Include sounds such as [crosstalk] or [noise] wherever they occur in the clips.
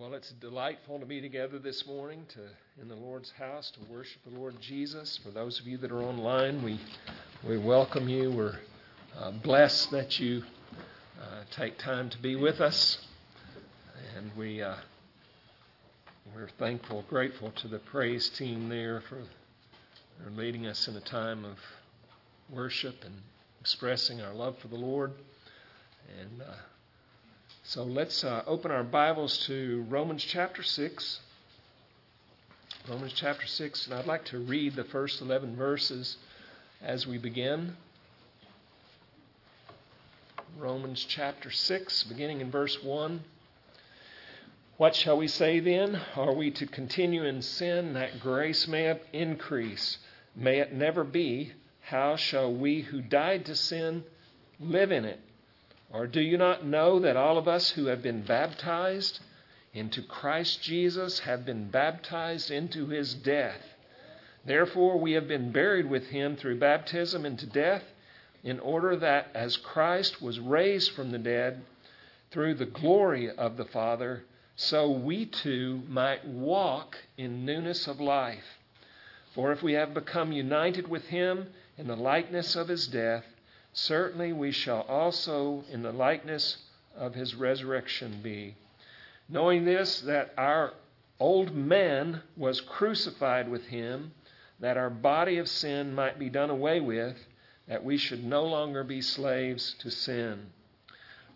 Well, it's delightful to be together this morning to in the Lord's house to worship the Lord Jesus. For those of you that are online, we we welcome you. We're uh, blessed that you uh, take time to be with us, and we uh, we're thankful, grateful to the praise team there for, leading us in a time of worship and expressing our love for the Lord, and. So let's uh, open our Bibles to Romans chapter 6. Romans chapter 6, and I'd like to read the first 11 verses as we begin. Romans chapter 6, beginning in verse 1. What shall we say then? Are we to continue in sin that grace may increase? May it never be. How shall we who died to sin live in it? Or do you not know that all of us who have been baptized into Christ Jesus have been baptized into his death? Therefore, we have been buried with him through baptism into death, in order that as Christ was raised from the dead through the glory of the Father, so we too might walk in newness of life. For if we have become united with him in the likeness of his death, certainly we shall also in the likeness of his resurrection be. Knowing this, that our old man was crucified with him, that our body of sin might be done away with, that we should no longer be slaves to sin.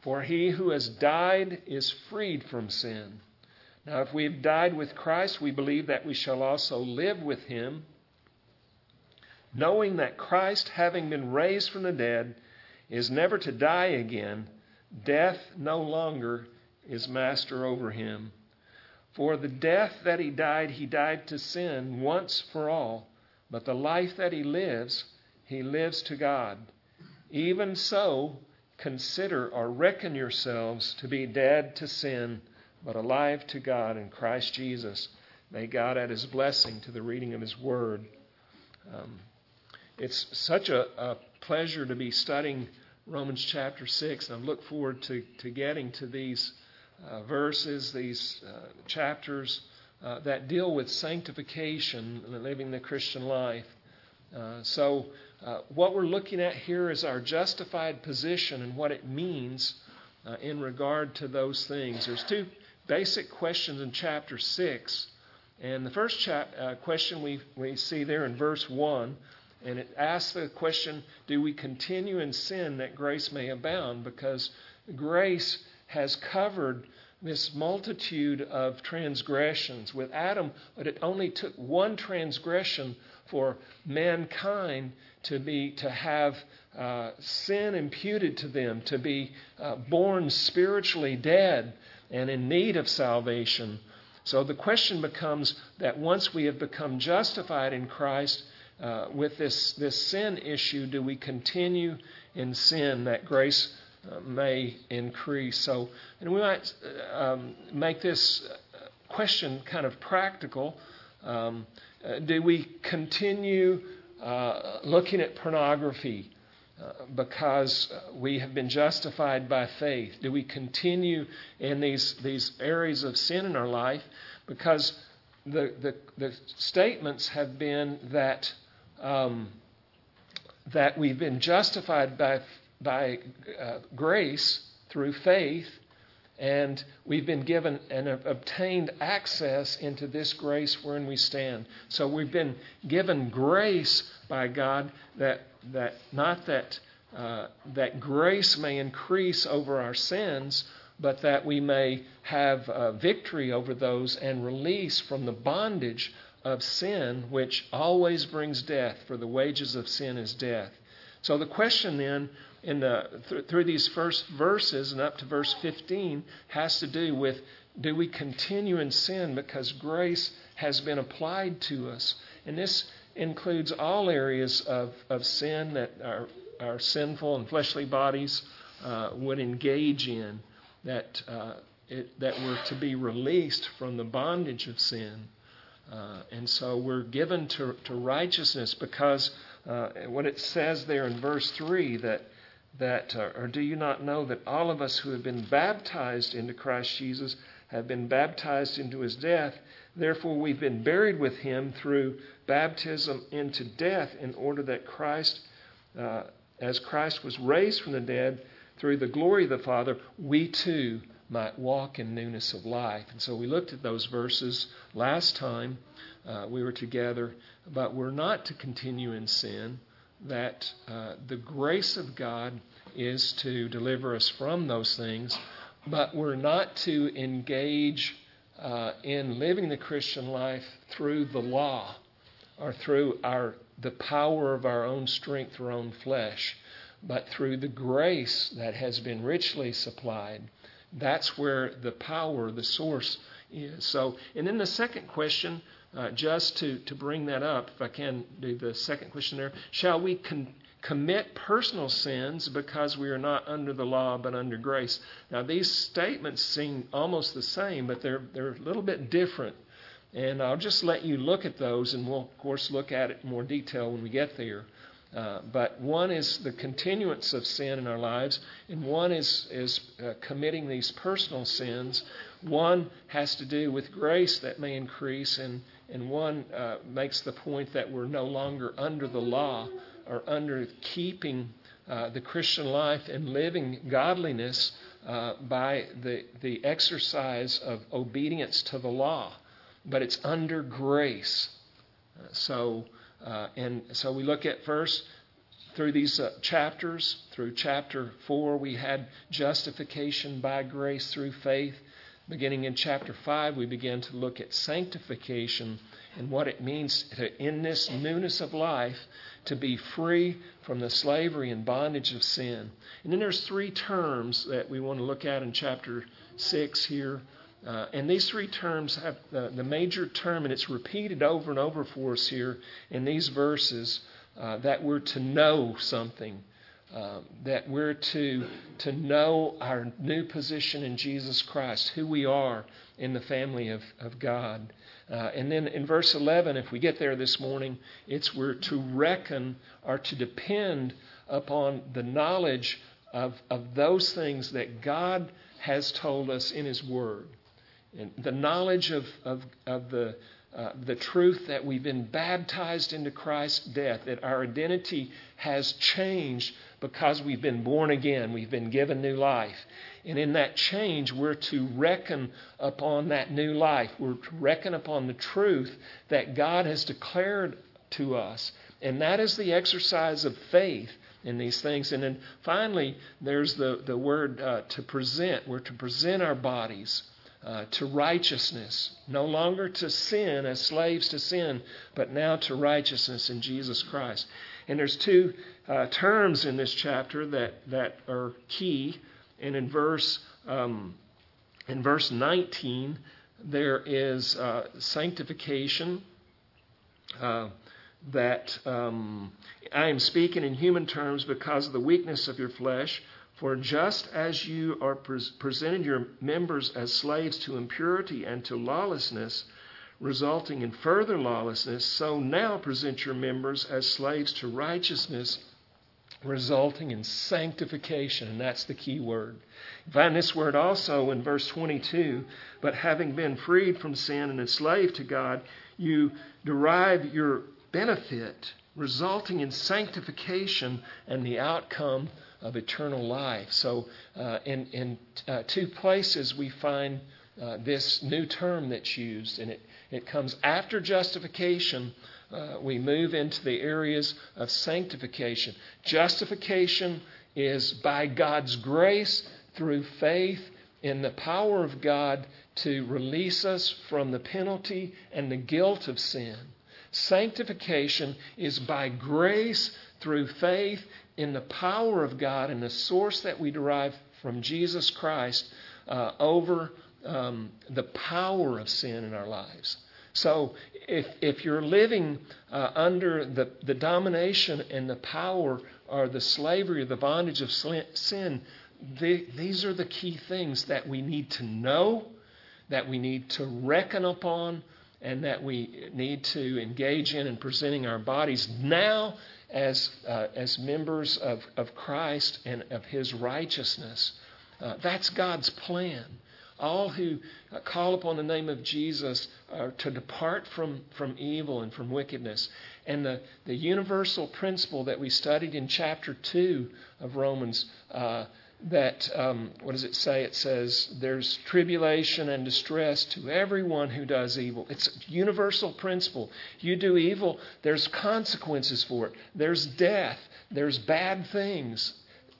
For he who has died is freed from sin. Now, if we have died with Christ, we believe that we shall also live with him knowing that Christ, having been raised from the dead, is never to die again, death no longer is master over him. For the death that he died, he died to sin once for all, but the life that he lives, he lives to God. Even so, consider or reckon yourselves to be dead to sin, but alive to God in Christ Jesus. May God add his blessing to the reading of his word. Um, it's such a, a pleasure to be studying Romans chapter 6, and I look forward to, to getting to these uh, verses, these uh, chapters uh, that deal with sanctification and living the Christian life. Uh, so, uh, what we're looking at here is our justified position and what it means uh, in regard to those things. There's two basic questions in chapter 6. And the first question we, we see there in verse 1 and it asks the question do we continue in sin that grace may abound? Because grace has covered this multitude of transgressions. With Adam, but it only took one transgression for mankind to be to have uh, sin imputed to them, to be uh, born spiritually dead and in need of salvation. So the question becomes that once we have become justified in Christ, uh, with this, this sin issue, do we continue in sin that grace uh, may increase? So, and we might uh, um, make this question kind of practical. Um, uh, do we continue uh, looking at pornography? Uh, because we have been justified by faith? Do we continue in these, these areas of sin in our life? Because the, the, the statements have been that um, that we've been justified by, by uh, grace through faith, and we've been given and obtained access into this grace wherein we stand. So we've been given grace by God that, that not that, uh, that grace may increase over our sins, but that we may have uh, victory over those and release from the bondage of sin, which always brings death, for the wages of sin is death. So the question then, in the, th- through these first verses and up to verse 15, has to do with do we continue in sin because grace has been applied to us? And this includes all areas of, of sin that our, our sinful and fleshly bodies uh, would engage in, that, uh, it, that were to be released from the bondage of sin. Uh, and so we're given to, to righteousness because uh, what it says there in verse 3 that, that, uh, or do you not know that all of us who have been baptized into Christ Jesus have been baptized into his death? Therefore, we've been buried with him through baptism into death, in order that Christ, uh, as Christ was raised from the dead through the glory of the Father, we too might walk in newness of life. And so we looked at those verses last time uh, we were together, but we're not to continue in sin that uh, the grace of God is to deliver us from those things, but we're not to engage uh, in living the Christian life through the law or through our the power of our own strength, our own flesh, but through the grace that has been richly supplied. That's where the power, the source is. So, and then the second question uh, just to, to bring that up, if I can do the second question there, shall we con- commit personal sins because we are not under the law but under grace? Now, these statements seem almost the same, but they're, they're a little bit different. And I'll just let you look at those, and we'll, of course, look at it in more detail when we get there. Uh, but one is the continuance of sin in our lives, and one is, is uh, committing these personal sins. One has to do with grace that may increase, and and one uh, makes the point that we're no longer under the law or under keeping uh, the Christian life and living godliness uh, by the, the exercise of obedience to the law, but it's under grace. Uh, so, uh, and so we look at first through these uh, chapters. Through chapter four, we had justification by grace through faith. Beginning in chapter 5, we begin to look at sanctification and what it means to, in this newness of life, to be free from the slavery and bondage of sin. And then there's three terms that we want to look at in chapter 6 here. Uh, and these three terms have uh, the major term, and it's repeated over and over for us here in these verses, uh, that we're to know something um, that we're to, to know our new position in Jesus Christ, who we are in the family of, of God. Uh, and then in verse 11, if we get there this morning, it's we're to reckon or to depend upon the knowledge of, of those things that God has told us in His Word. And the knowledge of, of, of the, uh, the truth that we've been baptized into Christ's death, that our identity has changed because we've been born again, we've been given new life. And in that change, we're to reckon upon that new life. We're to reckon upon the truth that God has declared to us. And that is the exercise of faith in these things. And then finally, there's the, the word uh, to present. We're to present our bodies uh, to righteousness, no longer to sin as slaves to sin, but now to righteousness in Jesus Christ. And there's two uh, terms in this chapter that, that are key. And in verse um, in verse 19, there is uh, sanctification. Uh, that um, I am speaking in human terms because of the weakness of your flesh. For just as you are pre- presented your members as slaves to impurity and to lawlessness, resulting in further lawlessness, so now present your members as slaves to righteousness, resulting in sanctification. And that's the key word. Find this word also in verse 22 but having been freed from sin and enslaved to God, you derive your benefit, resulting in sanctification and the outcome of eternal life. So, uh, in, in uh, two places, we find uh, this new term that's used, and it, it comes after justification. Uh, we move into the areas of sanctification. Justification is by God's grace through faith in the power of God to release us from the penalty and the guilt of sin. Sanctification is by grace through faith in the power of God and the source that we derive from Jesus Christ uh, over um, the power of sin in our lives. So, if, if you're living uh, under the, the domination and the power or the slavery or the bondage of sin, the, these are the key things that we need to know, that we need to reckon upon, and that we need to engage in in presenting our bodies now as, uh, as members of, of Christ and of His righteousness. Uh, that's God's plan. All who uh, call upon the name of Jesus are to depart from, from evil and from wickedness. And the, the universal principle that we studied in chapter 2 of Romans uh, that, um, what does it say? It says, there's tribulation and distress to everyone who does evil. It's a universal principle. You do evil, there's consequences for it. There's death, there's bad things.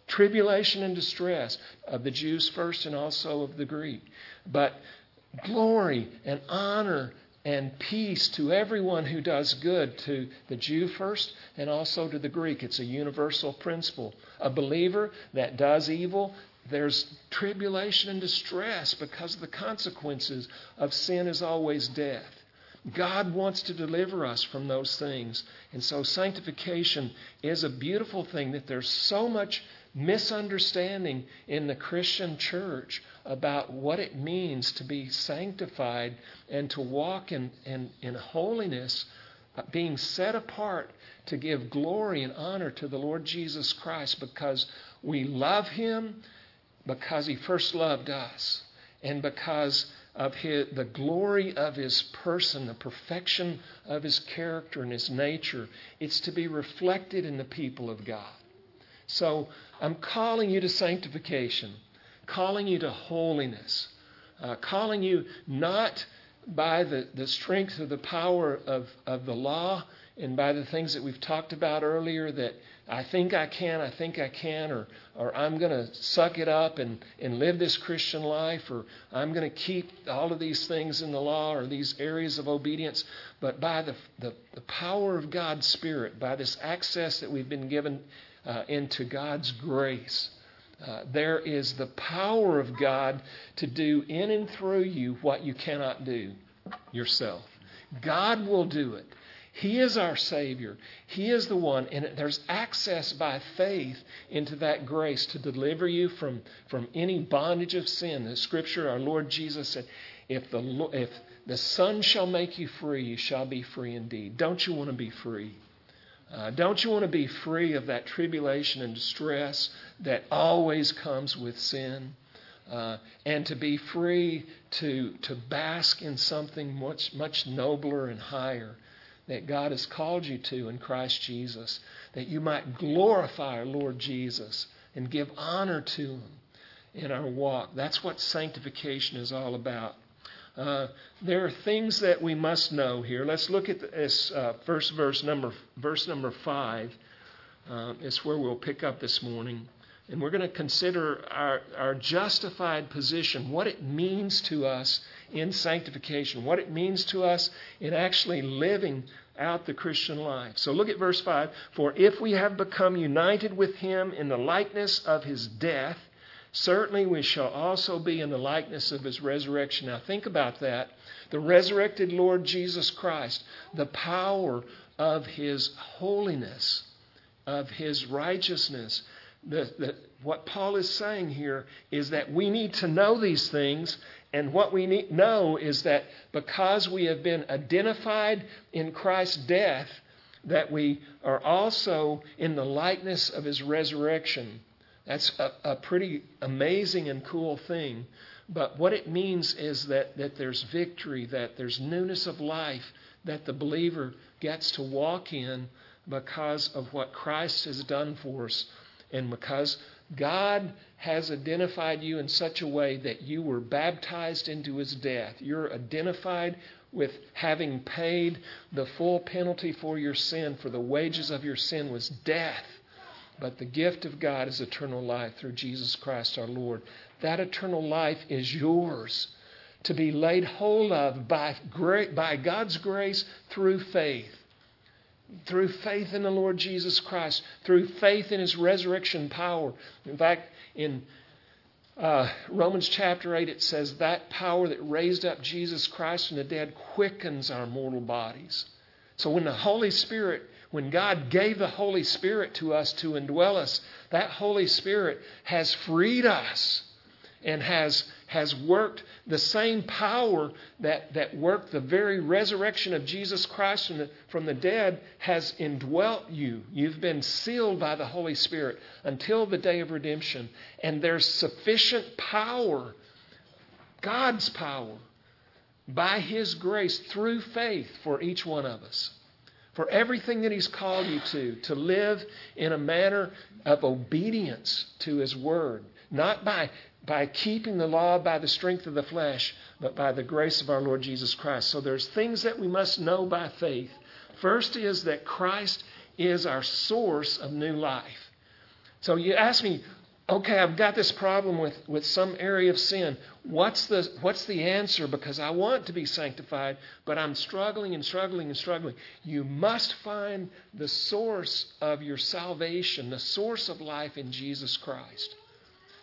Tribulation and distress of the Jews first and also of the Greek. But glory and honor and peace to everyone who does good, to the Jew first and also to the Greek. It's a universal principle. A believer that does evil, there's tribulation and distress because the consequences of sin is always death. God wants to deliver us from those things. And so sanctification is a beautiful thing that there's so much misunderstanding in the Christian church about what it means to be sanctified and to walk in, in, in holiness, being set apart to give glory and honor to the Lord Jesus Christ because we love Him, because He first loved us, and because of his, the glory of His person, the perfection of His character and His nature. It's to be reflected in the people of God. So I'm calling you to sanctification calling you to holiness, uh, calling you not by the, the strength or the power of, of the law and by the things that we've talked about earlier that I think I can, I think I can, or, or I'm going to suck it up and, and live this Christian life, or I'm going to keep all of these things in the law or these areas of obedience, but by the, the, the power of God's Spirit, by this access that we've been given uh, into God's grace. Uh, there is the power of God to do in and through you what you cannot do yourself. God will do it. He is our Savior. He is the one, and there's access by faith into that grace to deliver you from, from any bondage of sin. The Scripture, our Lord Jesus said, if the, if the Son shall make you free, you shall be free indeed. Don't you want to be free? Uh, don't you want to be free of that tribulation and distress that always comes with sin? Uh, and to be free to, to bask in something much, much nobler and higher that God has called you to in Christ Jesus, that you might glorify our Lord Jesus and give honor to Him in our walk. That's what sanctification is all about. Uh, there are things that we must know here. Let's look at this uh, first verse number verse number five. Uh, it's where we'll pick up this morning, and we're going to consider our our justified position, what it means to us in sanctification, what it means to us in actually living out the Christian life. So look at verse 5. For if we have become united with him in the likeness of his death, Certainly, we shall also be in the likeness of his resurrection. Now, think about that. The resurrected Lord Jesus Christ, the power of his holiness, of his righteousness. The, the, what Paul is saying here is that we need to know these things, and what we need know is that because we have been identified in Christ's death, that we are also in the likeness of his resurrection. That's a, a pretty amazing and cool thing. But what it means is that, that there's victory, that there's newness of life that the believer gets to walk in because of what Christ has done for us and because God has identified you in such a way that you were baptized into his death. You're identified with having paid the full penalty for your sin, for the wages of your sin was death. But the gift of God is eternal life through Jesus Christ our Lord. That eternal life is yours to be laid hold of by, by God's grace through faith. Through faith in the Lord Jesus Christ, through faith in His resurrection power. In fact, in uh, Romans chapter 8, it says, That power that raised up Jesus Christ from the dead quickens our mortal bodies. So when the Holy Spirit when God gave the Holy Spirit to us to indwell us, that Holy Spirit has freed us and has, has worked the same power that, that worked the very resurrection of Jesus Christ from the, from the dead has indwelt you. You've been sealed by the Holy Spirit until the day of redemption. And there's sufficient power, God's power, by His grace through faith for each one of us for everything that He's called you to, to live in a manner of obedience to His Word, not by, by keeping the law by the strength of the flesh, but by the grace of our Lord Jesus Christ. So there's things that we must know by faith. First is that Christ is our source of new life. So you ask me, okay, I've got this problem with, with some area of sin. What's the, what's the answer? Because I want to be sanctified, but I'm struggling and struggling and struggling. You must find the source of your salvation, the source of life in Jesus Christ.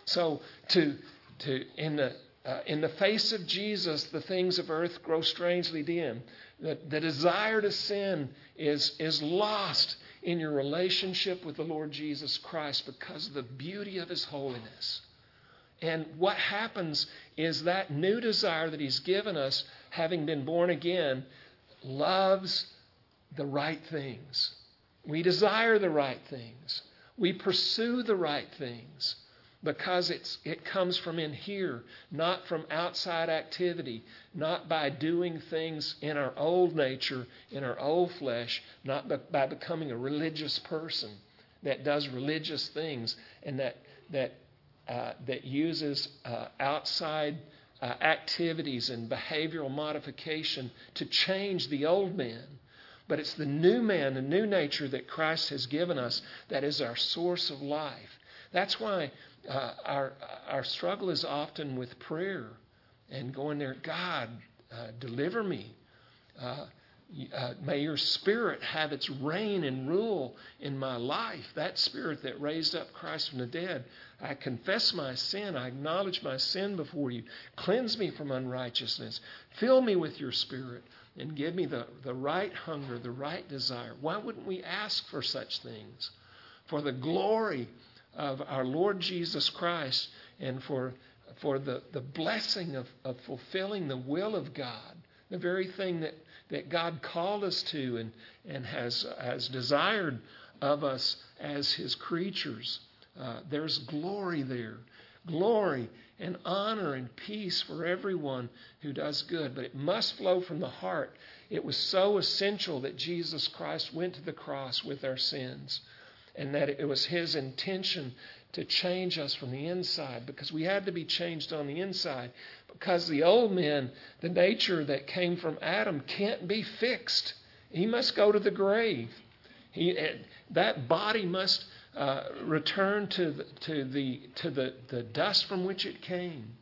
So, to, to, in, the, uh, in the face of Jesus, the things of earth grow strangely dim. The, the desire to sin is, is lost in your relationship with the Lord Jesus Christ because of the beauty of His holiness. And what happens is that new desire that He's given us, having been born again, loves the right things. We desire the right things. We pursue the right things because it's, it comes from in here, not from outside activity, not by doing things in our old nature, in our old flesh, not by becoming a religious person that does religious things and that, that, uh, that uses uh, outside uh, activities and behavioral modification to change the old man. But it's the new man, the new nature that Christ has given us that is our source of life. That's why uh, our, our struggle is often with prayer and going there, God, uh, deliver me. Uh, uh, may your spirit have its reign and rule in my life. That spirit that raised up Christ from the dead. I confess my sin. I acknowledge my sin before you. Cleanse me from unrighteousness. Fill me with your spirit and give me the, the right hunger, the right desire. Why wouldn't we ask for such things? For the glory of our Lord Jesus Christ and for, for the, the blessing of, of fulfilling the will of God, the very thing that, that God called us to and, and has, has desired of us as His creatures. Uh, there's glory there. Glory and honor and peace for everyone who does good, but it must flow from the heart. It was so essential that Jesus Christ went to the cross with our sins and that it was His intention to change us from the inside because we had to be changed on the inside because the old man, the nature that came from Adam, can't be fixed. He must go to the grave. He, eh, that body must uh, return to the, to, the, to the, the dust from which it came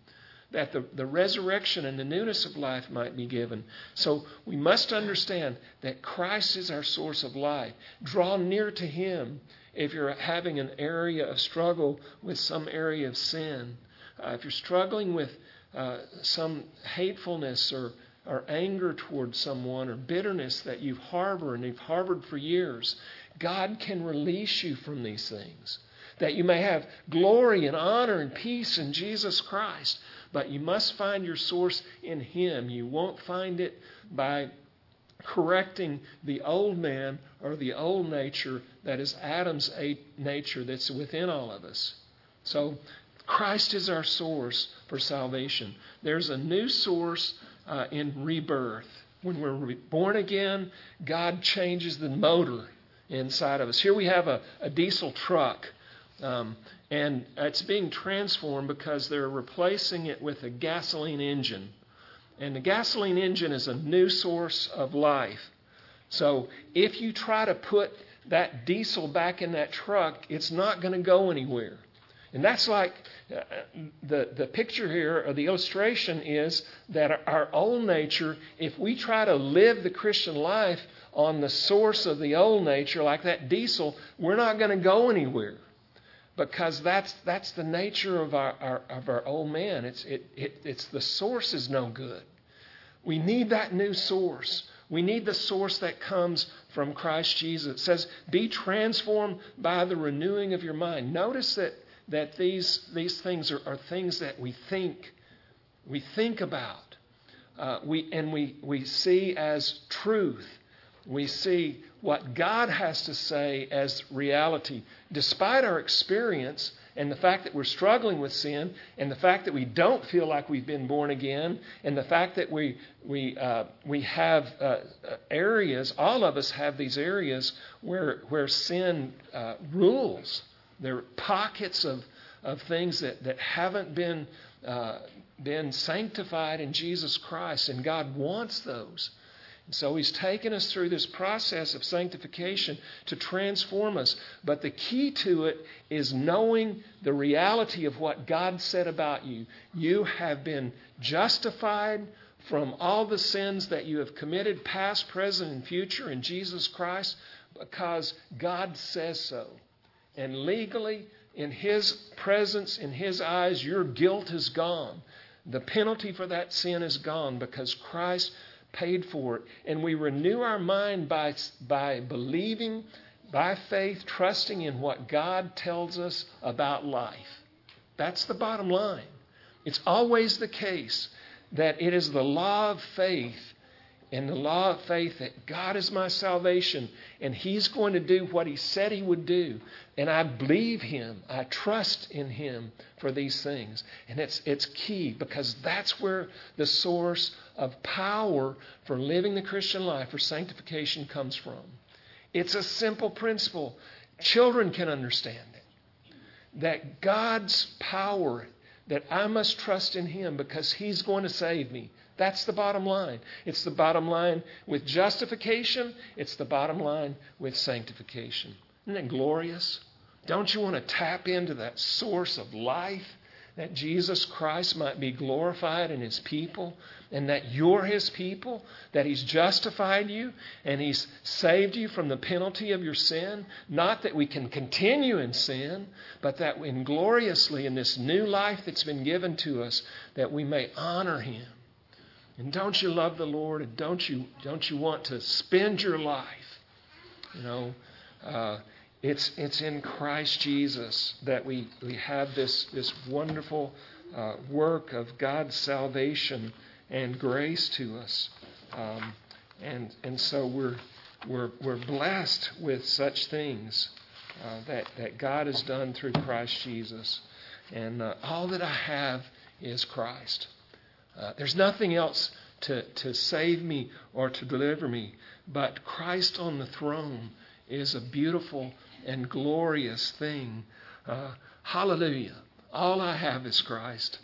that the, the resurrection and the newness of life might be given. So we must understand that Christ is our source of life. Draw near to Him if you're having an area of struggle with some area of sin. Uh, if you're struggling with uh, some hatefulness or, or anger towards someone or bitterness that you've harbored and you've harbored for years, God can release you from these things. That you may have glory and honor and peace in Jesus Christ. But you must find your source in Him. You won't find it by correcting the old man or the old nature that is Adam's nature that's within all of us. So, Christ is our source for salvation. There's a new source uh, in rebirth. When we're born again, God changes the motor inside of us. Here we have a, a diesel truck. Um, and it's being transformed because they're replacing it with a gasoline engine. And the gasoline engine is a new source of life. So if you try to put that diesel back in that truck, it's not going to go anywhere. And that's like uh, the, the picture here, or the illustration is that our old nature, if we try to live the Christian life on the source of the old nature, like that diesel, we're not going to go anywhere because that's, that's the nature of our, our, of our old man. It's, it, it, it's the source is no good. We need that new source. We need the source that comes from Christ Jesus. It says, Be transformed by the renewing of your mind. Notice that, that these, these things are, are things that we think, we think about, uh, we, and we, we see as truth. We see what God has to say as reality. Despite our experience, and the fact that we're struggling with sin, and the fact that we don't feel like we've been born again, and the fact that we we uh, we have uh, areas, all of us have these areas where where sin uh, rules. There are pockets of of things that that haven't been uh, been sanctified in Jesus Christ, and God wants those. So he's taken us through this process of sanctification to transform us. But the key to it is knowing the reality of what God said about you. You have been justified from all the sins that you have committed, past, present, and future, in Jesus Christ, because God says so. And legally, in His presence, in His eyes, your guilt is gone. The penalty for that sin is gone because Christ paid for it. And we renew our mind by, by believing, by faith, trusting in what God tells us about life. That's the bottom line. It's always the case that it is the law of faith and the law of faith that God is my salvation and He's going to do what He said He would do. And I believe Him. I trust in Him for these things. And it's, it's key because that's where the source of power for living the Christian life, for sanctification, comes from. It's a simple principle. Children can understand it. That God's power, that I must trust in Him because He's going to save me. That's the bottom line. It's the bottom line with justification, it's the bottom line with sanctification. Isn't that glorious? Don't you want to tap into that source of life? That Jesus Christ might be glorified in His people, and that you're His people, that He's justified you, and He's saved you from the penalty of your sin. Not that we can continue in sin, but that in gloriously in this new life that's been given to us, that we may honor Him. And don't you love the Lord? And don't you don't you want to spend your life, you know? Uh, it's, it's in Christ Jesus that we, we have this, this wonderful uh, work of God's salvation and grace to us. Um, and, and so we're, we're, we're blessed with such things uh, that, that God has done through Christ Jesus. And uh, all that I have is Christ. Uh, there's nothing else to, to save me or to deliver me, but Christ on the throne is a beautiful and glorious thing. Uh, hallelujah. All I have is Christ.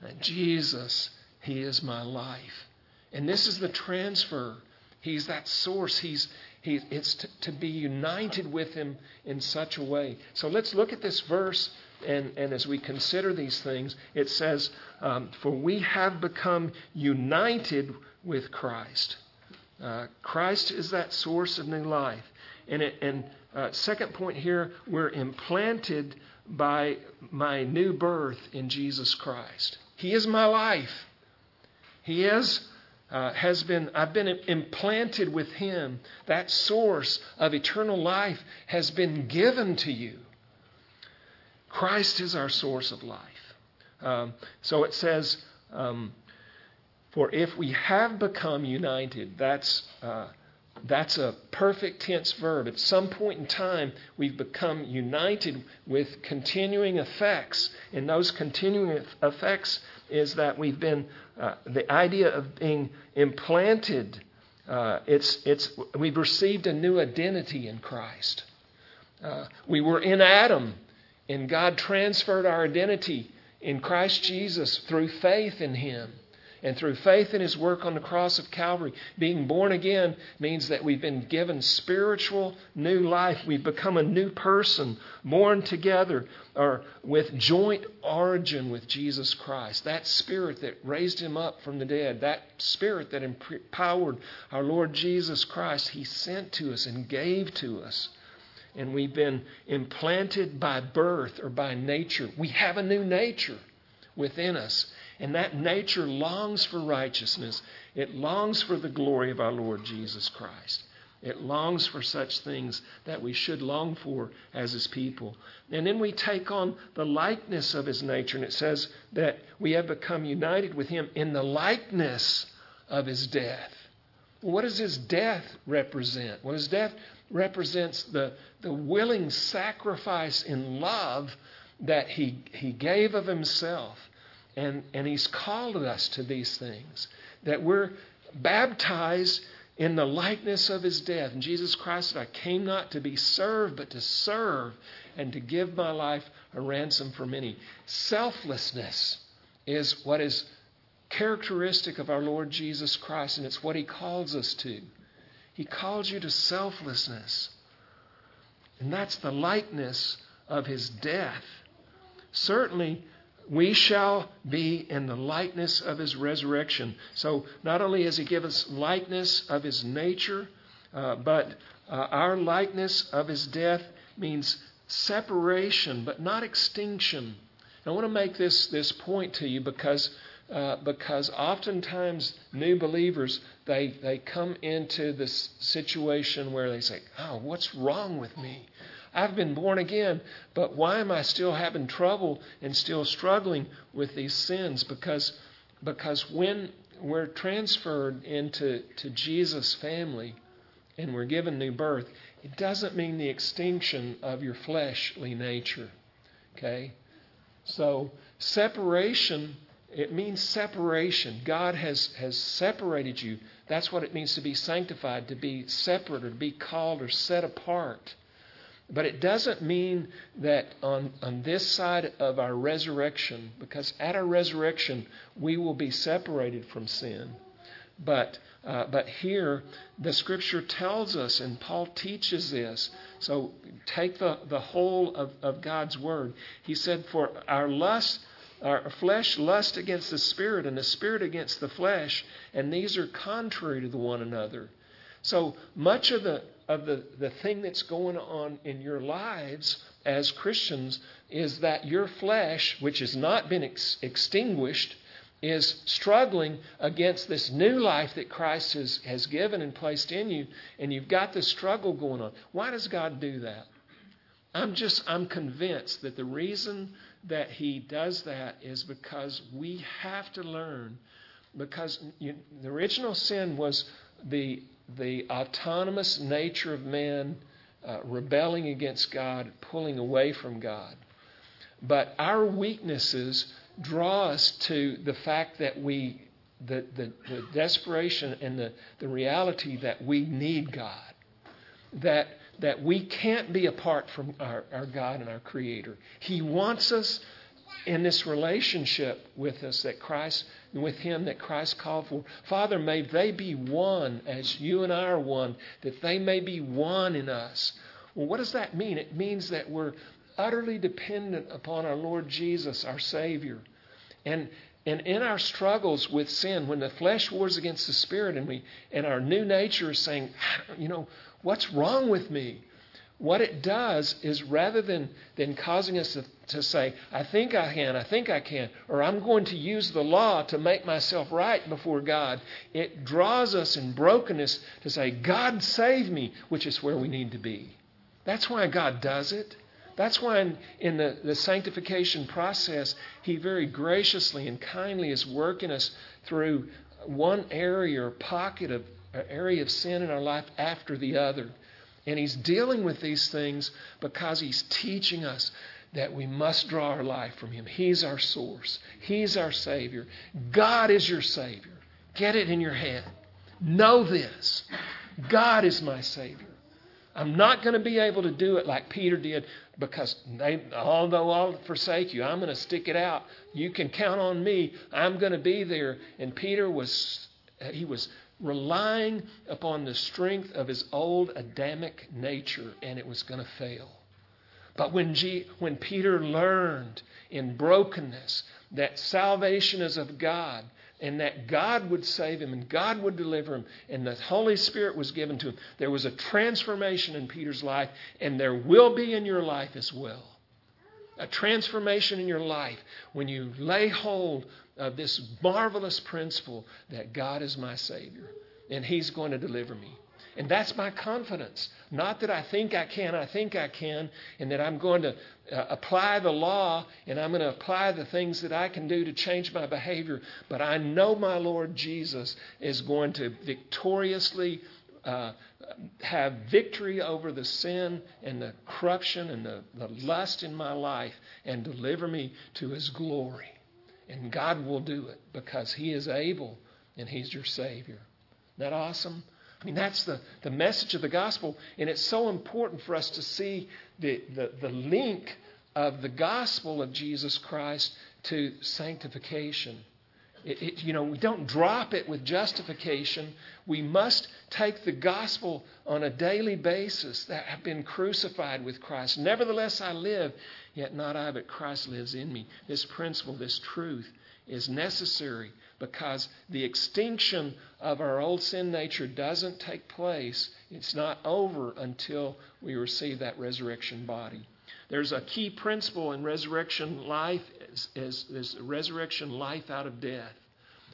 And Jesus, He is my life. And this is the transfer. He's that source. He's, he, it's to, to be united with Him in such a way. So let's look at this verse. And, and as we consider these things, it says, um, For we have become united with Christ. Uh, Christ is that source of new life. And, it, and uh, second point here, we're implanted by my new birth in Jesus Christ. He is my life. He is, uh, has been, I've been implanted with Him. That source of eternal life has been given to you. Christ is our source of life. Um, so it says, um, for if we have become united, that's. Uh, that's a perfect tense verb. At some point in time, we've become united with continuing effects. And those continuing effects is that we've been, uh, the idea of being implanted, uh, it's, it's, we've received a new identity in Christ. Uh, we were in Adam, and God transferred our identity in Christ Jesus through faith in Him and through faith in his work on the cross of Calvary. Being born again means that we've been given spiritual new life. We've become a new person, born together or with joint origin with Jesus Christ. That spirit that raised him up from the dead, that spirit that empowered our Lord Jesus Christ, he sent to us and gave to us. And we've been implanted by birth or by nature. We have a new nature within us. And that nature longs for righteousness. It longs for the glory of our Lord Jesus Christ. It longs for such things that we should long for as His people. And then we take on the likeness of His nature, and it says that we have become united with Him in the likeness of His death. what does His death represent? Well, His death represents the, the willing sacrifice in love that he, he gave of Himself. And, and He's called us to these things. That we're baptized in the likeness of his death. And Jesus Christ said, I came not to be served, but to serve and to give my life a ransom for many. Selflessness is what is characteristic of our Lord Jesus Christ, and it's what he calls us to. He calls you to selflessness. And that's the likeness of his death. Certainly, we shall be in the likeness of his resurrection. So not only has he given us likeness of his nature, uh, but uh, our likeness of his death means separation, but not extinction. I want to make this, this point to you because, uh, because oftentimes new believers they, they come into this situation where they say, Oh, what's wrong with me? I've been born again, but why am I still having trouble and still struggling with these sins? Because, because when we're transferred into to Jesus' family and we're given new birth, it doesn't mean the extinction of your fleshly nature. Okay? So, separation, it means separation. God has, has separated you. That's what it means to be sanctified, to be separate or to be called or set apart. But it doesn't mean that on, on this side of our resurrection, because at our resurrection we will be separated from sin. But, uh, but here, the scripture tells us, and Paul teaches this. So take the, the whole of, of God's word. He said, For our lust, our flesh lust against the spirit, and the spirit against the flesh, and these are contrary to one another. So much of the of the, the thing that's going on in your lives as Christians is that your flesh, which has not been ex- extinguished, is struggling against this new life that Christ has, has given and placed in you, and you've got this struggle going on. Why does God do that? I'm just, I'm convinced that the reason that He does that is because we have to learn, because you, the original sin was the the autonomous nature of man uh, rebelling against God, pulling away from God. But our weaknesses draw us to the fact that we, the, the, the desperation and the, the reality that we need God. That, that we can't be apart from our, our God and our Creator. He wants us in this relationship with us that Christ, with Him that Christ called for. Father, may they be one as you and I are one, that they may be one in us. Well, what does that mean? It means that we're utterly dependent upon our Lord Jesus, our Savior. And and in our struggles with sin, when the flesh wars against the spirit and we and our new nature is saying, ah, you know, what's wrong with me? What it does is rather than, than causing us to, to say, I think I can, I think I can, or I'm going to use the law to make myself right before God, it draws us in brokenness to say, God save me, which is where we need to be. That's why God does it. That's why in, in the, the sanctification process, He very graciously and kindly is working us through one area or pocket of area of sin in our life after the other. And he's dealing with these things because he's teaching us that we must draw our life from him. He's our source, he's our Savior. God is your Savior. Get it in your head. Know this God is my Savior. I'm not going to be able to do it like Peter did because they, although I'll forsake you, I'm going to stick it out. You can count on me. I'm going to be there. And Peter was, he was relying upon the strength of his old Adamic nature, and it was going to fail. But when, G, when Peter learned in brokenness that salvation is of God, and that God would save him and God would deliver him, and the Holy Spirit was given to him, there was a transformation in Peter's life, and there will be in your life as well. A transformation in your life when you lay hold of this marvelous principle that God is my Savior and He's going to deliver me. And that's my confidence. Not that I think I can, I think I can, and that I'm going to uh, apply the law and I'm going to apply the things that I can do to change my behavior. But I know my Lord Jesus is going to victoriously uh, have victory over the sin and the corruption and the, the lust in my life and deliver me to His glory. And God will do it because He is able and He's your Savior. Isn't that awesome? I mean, that's the, the message of the gospel. And it's so important for us to see the, the, the link of the gospel of Jesus Christ to sanctification. It, it, you know, we don't drop it with justification. We must take the gospel on a daily basis that have been crucified with Christ. Nevertheless, I live, yet not I, but Christ lives in me. This principle, this truth, is necessary because the extinction of our old sin nature doesn't take place. It's not over until we receive that resurrection body. There's a key principle in resurrection life is, is, is resurrection life out of death.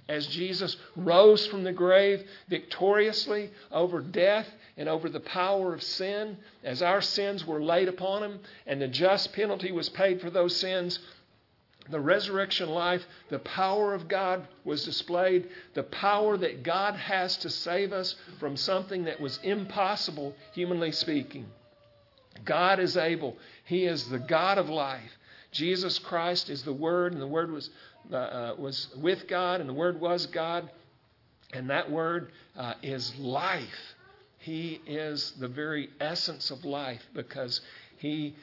As Jesus rose from the grave victoriously over death and over the power of sin, as our sins were laid upon him and the just penalty was paid for those sins, the resurrection life, the power of God was displayed, the power that God has to save us from something that was impossible, humanly speaking. God is able. He is the God of life. Jesus Christ is the Word, and the Word was, uh, uh was with God, and the Word was God, and that Word uh, is life. He is the very essence of life because He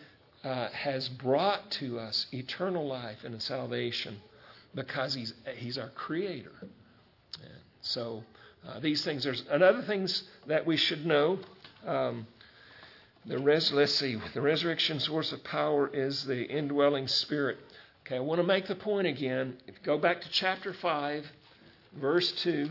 uh, has brought to us eternal life and salvation because he's, he's our creator. And so uh, these things, there's another things that we should know. Um, the res, let's see, the resurrection source of power is the indwelling spirit. Okay, I want to make the point again. If you go back to chapter 5, verse 2,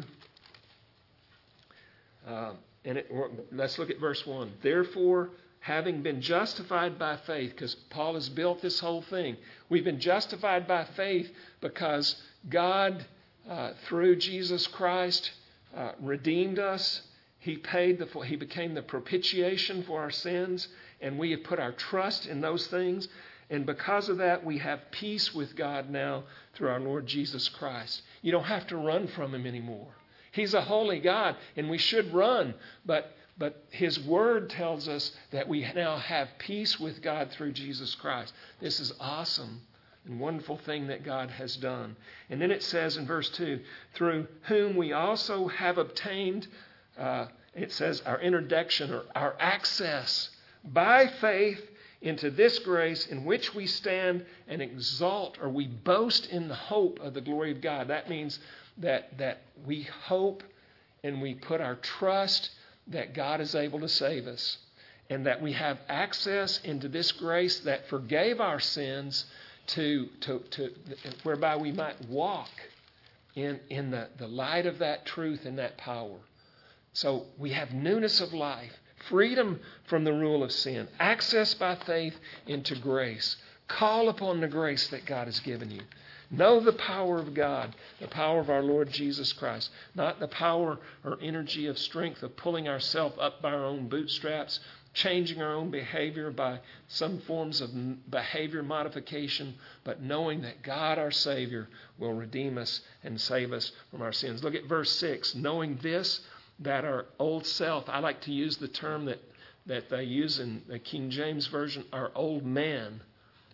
uh, and it, let's look at verse 1. Therefore, having been justified by faith, because Paul has built this whole thing. We've been justified by faith because God, uh, through Jesus Christ, uh, redeemed us. He paid the, he became the propitiation for our sins, and we have put our trust in those things. And because of that, we have peace with God now through our Lord Jesus Christ. You don't have to run from Him anymore. He's a holy God, and we should run, but but His Word tells us that we now have peace with God through Jesus Christ. This is awesome and wonderful thing that God has done. And then it says in verse 2 through whom we also have obtained, uh, it says, our introduction or our access by faith into this grace in which we stand and exalt or we boast in the hope of the glory of God. That means that, that we hope and we put our trust that God is able to save us and that we have access into this grace that forgave our sins to, to, to whereby we might walk in, in the, the light of that truth and that power. So we have newness of life, freedom from the rule of sin, access by faith into grace. Call upon the grace that God has given you. Know the power of God, the power of our Lord Jesus Christ, not the power or energy of strength of pulling ourselves up by our own bootstraps, changing our own behavior by some forms of behavior modification, but knowing that God, our Savior, will redeem us and save us from our sins. Look at verse 6. Knowing this, that our old self, I like to use the term that, that they use in the King James Version, our old man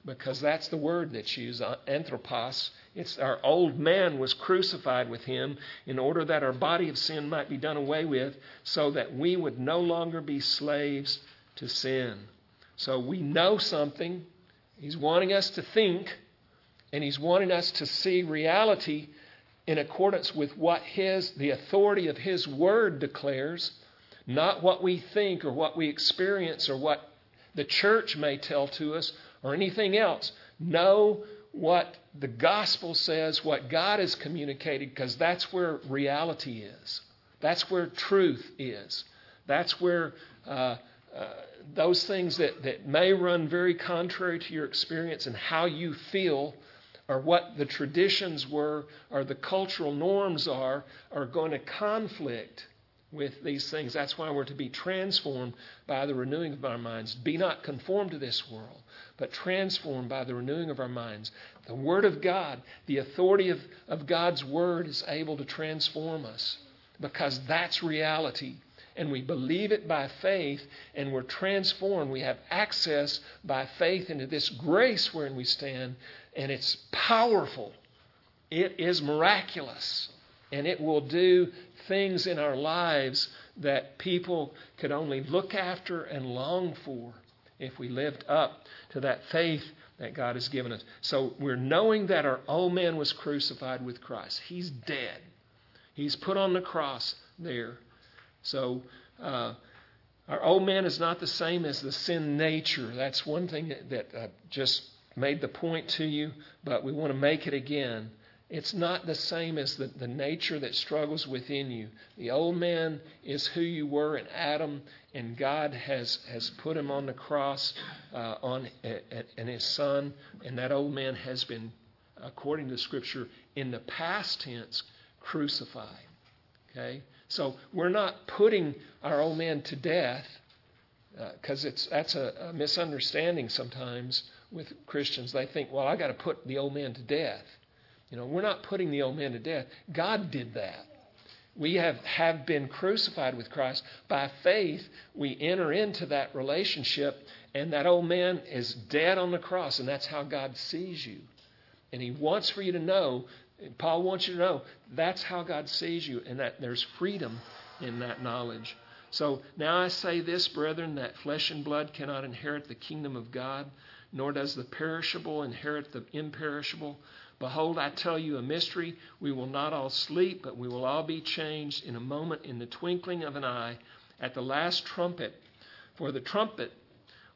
because that's the word that's used, uh, anthropos. It's our old man was crucified with him in order that our body of sin might be done away with, so that we would no longer be slaves to sin. So we know something. He's wanting us to think, and he's wanting us to see reality in accordance with what his the authority of his word declares, not what we think or what we experience or what the church may tell to us or anything else. Know what the gospel says, what God has communicated, because that's where reality is. That's where truth is. That's where uh, uh, those things that, that may run very contrary to your experience and how you feel, or what the traditions were, or the cultural norms are, are going to conflict with these things. That's why we're to be transformed by the renewing of our minds. Be not conformed to this world, but transformed by the renewing of our minds. The Word of God, the authority of, of God's Word is able to transform us because that's reality. And we believe it by faith, and we're transformed. We have access by faith into this grace wherein we stand, and it's powerful. It is miraculous and it will do things in our lives that people could only look after and long for if we lived up to that faith that God has given us. So we're knowing that our old man was crucified with Christ. He's dead. He's put on the cross there. So uh, our old man is not the same as the sin nature. That's one thing that, that I just made the point to you, but we want to make it again. It's not the same as the, the nature that struggles within you. The old man is who you were in Adam, and God has, has put him on the cross uh, on and his son, and that old man has been, according to Scripture, in the past tense, crucified. Okay, so we're not putting our old man to death because uh, it's that's a, a misunderstanding sometimes with Christians. They think, well, I got to put the old man to death. You know, we're not putting the old man to death. God did that. We have, have been crucified with Christ. By faith, we enter into that relationship, and that old man is dead on the cross, and that's how God sees you. And He wants for you to know, Paul wants you to know, that's how God sees you, and that there's freedom in that knowledge. So now I say this, brethren, that flesh and blood cannot inherit the kingdom of God, nor does the perishable inherit the imperishable. Behold, I tell you a mystery. We will not all sleep, but we will all be changed in a moment, in the twinkling of an eye, at the last trumpet. For the trumpet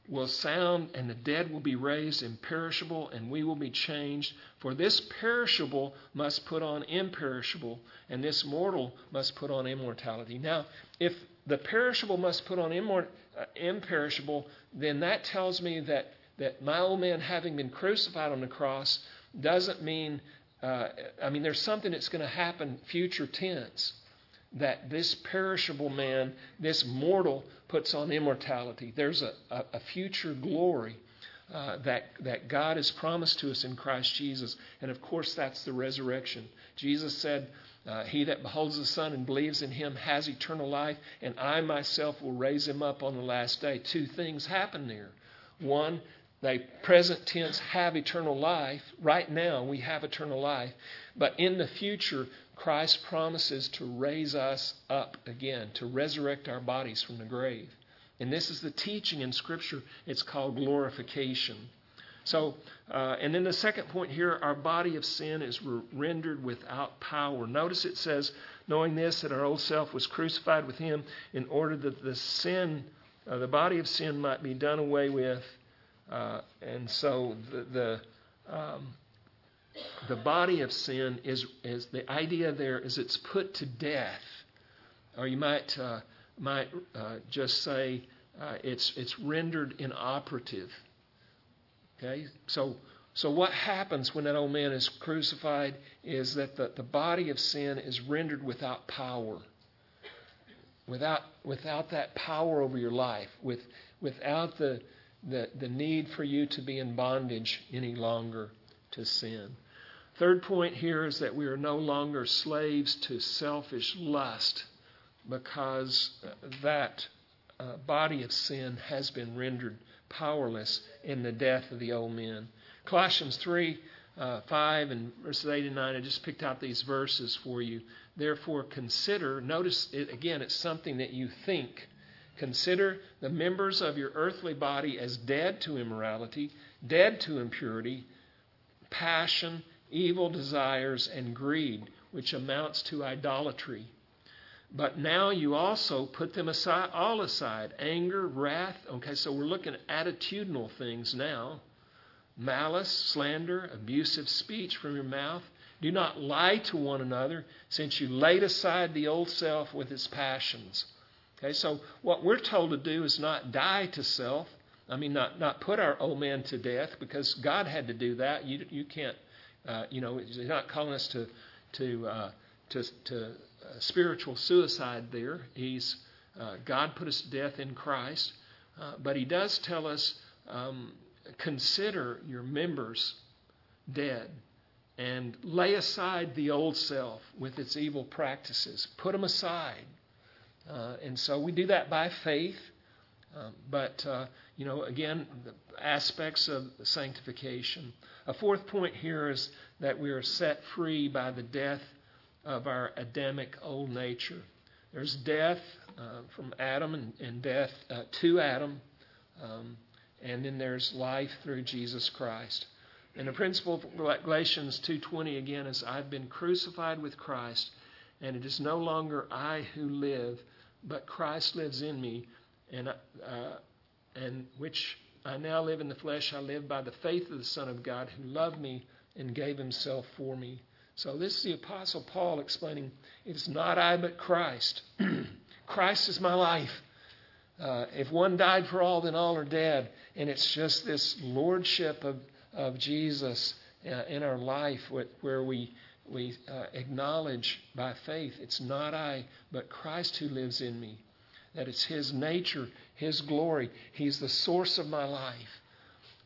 will sound, and the dead will be raised imperishable, and we will be changed. For this perishable must put on imperishable, and this mortal must put on immortality. Now, if the perishable must put on immort- uh, imperishable, then that tells me that, that my old man, having been crucified on the cross, doesn't mean, uh, I mean, there's something that's going to happen future tense. That this perishable man, this mortal, puts on immortality. There's a, a, a future glory uh, that, that God has promised to us in Christ Jesus. And of course, that's the resurrection. Jesus said, uh, He that beholds the Son and believes in Him has eternal life, and I myself will raise him up on the last day. Two things happen there. One, they present tense have eternal life. Right now, we have eternal life. But in the future, Christ promises to raise us up again, to resurrect our bodies from the grave. And this is the teaching in Scripture. It's called glorification. So, uh, and then the second point here our body of sin is re- rendered without power. Notice it says, knowing this, that our old self was crucified with him in order that the sin, uh, the body of sin might be done away with uh, and so the the, um, the body of sin is is the idea there is it's put to death, or you might uh, might uh, just say uh, it's it's rendered inoperative. Okay, so. So, what happens when that old man is crucified is that the, the body of sin is rendered without power. Without, without that power over your life, with, without the, the, the need for you to be in bondage any longer to sin. Third point here is that we are no longer slaves to selfish lust because that uh, body of sin has been rendered powerless in the death of the old men. Colossians 3 uh, 5 and verses 8 and 9, I just picked out these verses for you. Therefore, consider, notice it again, it's something that you think Consider the members of your earthly body as dead to immorality, dead to impurity, passion, evil desires, and greed, which amounts to idolatry. But now you also put them aside, all aside anger, wrath. Okay, so we're looking at attitudinal things now malice, slander, abusive speech from your mouth. Do not lie to one another, since you laid aside the old self with its passions Okay, so what we're told to do is not die to self. I mean, not, not put our old man to death because God had to do that. You, you can't, uh, you know, He's not calling us to, to, uh, to, to spiritual suicide there. He's uh, God put us to death in Christ, uh, but He does tell us um, consider your members dead and lay aside the old self with its evil practices. Put them aside. Uh, and so we do that by faith. Um, but, uh, you know, again, the aspects of sanctification. A fourth point here is that we are set free by the death of our Adamic old nature. There's death uh, from Adam and, and death uh, to Adam, um, and then there's life through Jesus Christ. And the principle of Galatians 2:20 again is I've been crucified with Christ, and it is no longer I who live, but Christ lives in me, and uh, and which I now live in the flesh. I live by the faith of the Son of God who loved me and gave Himself for me. So this is the Apostle Paul explaining it's not I but Christ. [clears throat] Christ is my life. Uh, if one died for all, then all are dead. And it's just this lordship of, of Jesus uh, in our life where we, we uh, acknowledge by faith it's not I, but Christ who lives in me. That it's His nature, His glory. He's the source of my life.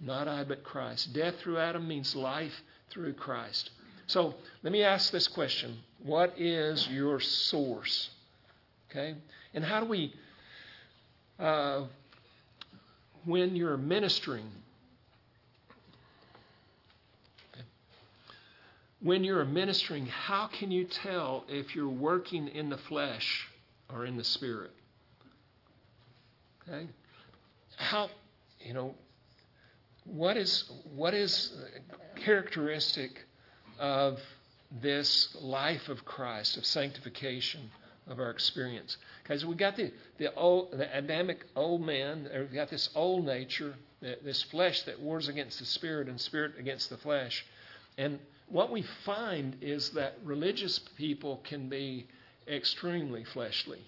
Not I, but Christ. Death through Adam means life through Christ. So let me ask this question What is your source? Okay? And how do we, uh, when you're ministering, when you're ministering, how can you tell if you're working in the flesh or in the spirit? Okay? How, you know, what is, what is characteristic of this life of Christ, of sanctification, of our experience. Because we got the, the, old, the Adamic old man, we've got this old nature, this flesh that wars against the spirit and spirit against the flesh. And what we find is that religious people can be extremely fleshly,